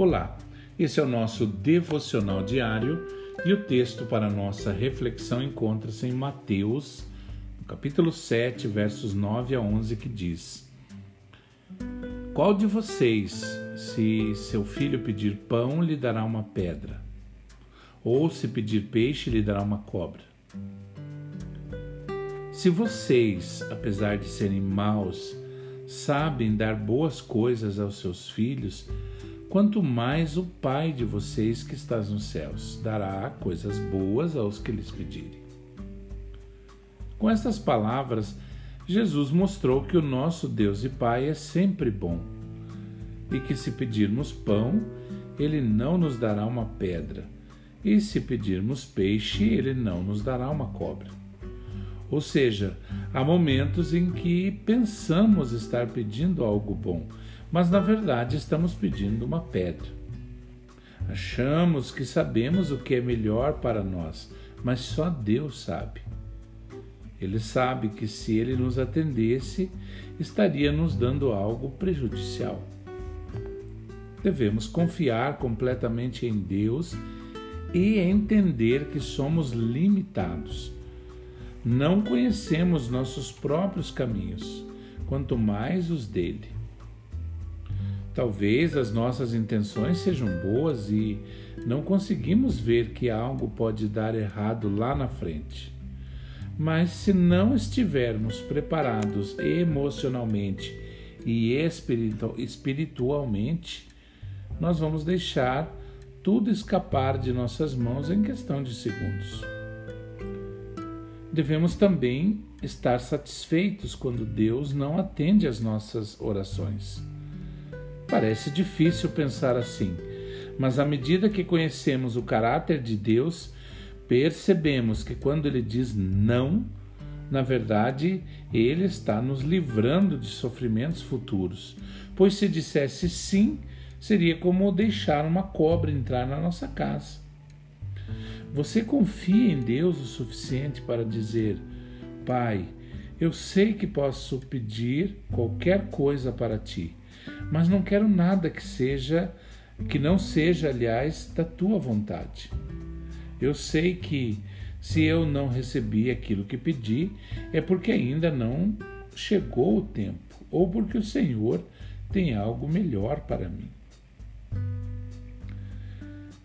Olá, esse é o nosso devocional diário e o texto para nossa reflexão encontra-se em Mateus, capítulo 7, versos 9 a 11, que diz: Qual de vocês, se seu filho pedir pão, lhe dará uma pedra? Ou se pedir peixe, lhe dará uma cobra? Se vocês, apesar de serem maus, sabem dar boas coisas aos seus filhos, quanto mais o Pai de vocês que estás nos céus dará coisas boas aos que lhes pedirem. Com estas palavras, Jesus mostrou que o nosso Deus e Pai é sempre bom e que se pedirmos pão, ele não nos dará uma pedra, e se pedirmos peixe, ele não nos dará uma cobra. Ou seja, há momentos em que pensamos estar pedindo algo bom, mas na verdade estamos pedindo uma pedra. Achamos que sabemos o que é melhor para nós, mas só Deus sabe. Ele sabe que se ele nos atendesse, estaria nos dando algo prejudicial. Devemos confiar completamente em Deus e entender que somos limitados. Não conhecemos nossos próprios caminhos, quanto mais os dele. Talvez as nossas intenções sejam boas e não conseguimos ver que algo pode dar errado lá na frente. Mas se não estivermos preparados emocionalmente e espiritualmente, nós vamos deixar tudo escapar de nossas mãos em questão de segundos. Devemos também estar satisfeitos quando Deus não atende às nossas orações. Parece difícil pensar assim, mas à medida que conhecemos o caráter de Deus, percebemos que quando ele diz não, na verdade, ele está nos livrando de sofrimentos futuros, pois se dissesse sim, seria como deixar uma cobra entrar na nossa casa. Você confia em Deus o suficiente para dizer: Pai, eu sei que posso pedir qualquer coisa para ti mas não quero nada que seja que não seja, aliás, da tua vontade. Eu sei que se eu não recebi aquilo que pedi, é porque ainda não chegou o tempo, ou porque o Senhor tem algo melhor para mim.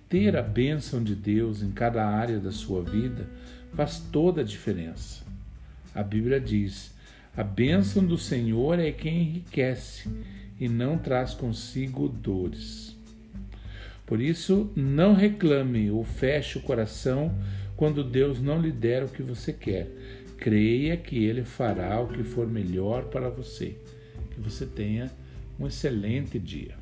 Ter a bênção de Deus em cada área da sua vida faz toda a diferença. A Bíblia diz: a bênção do Senhor é quem enriquece e não traz consigo dores. Por isso, não reclame ou feche o coração quando Deus não lhe der o que você quer. Creia que Ele fará o que for melhor para você. Que você tenha um excelente dia.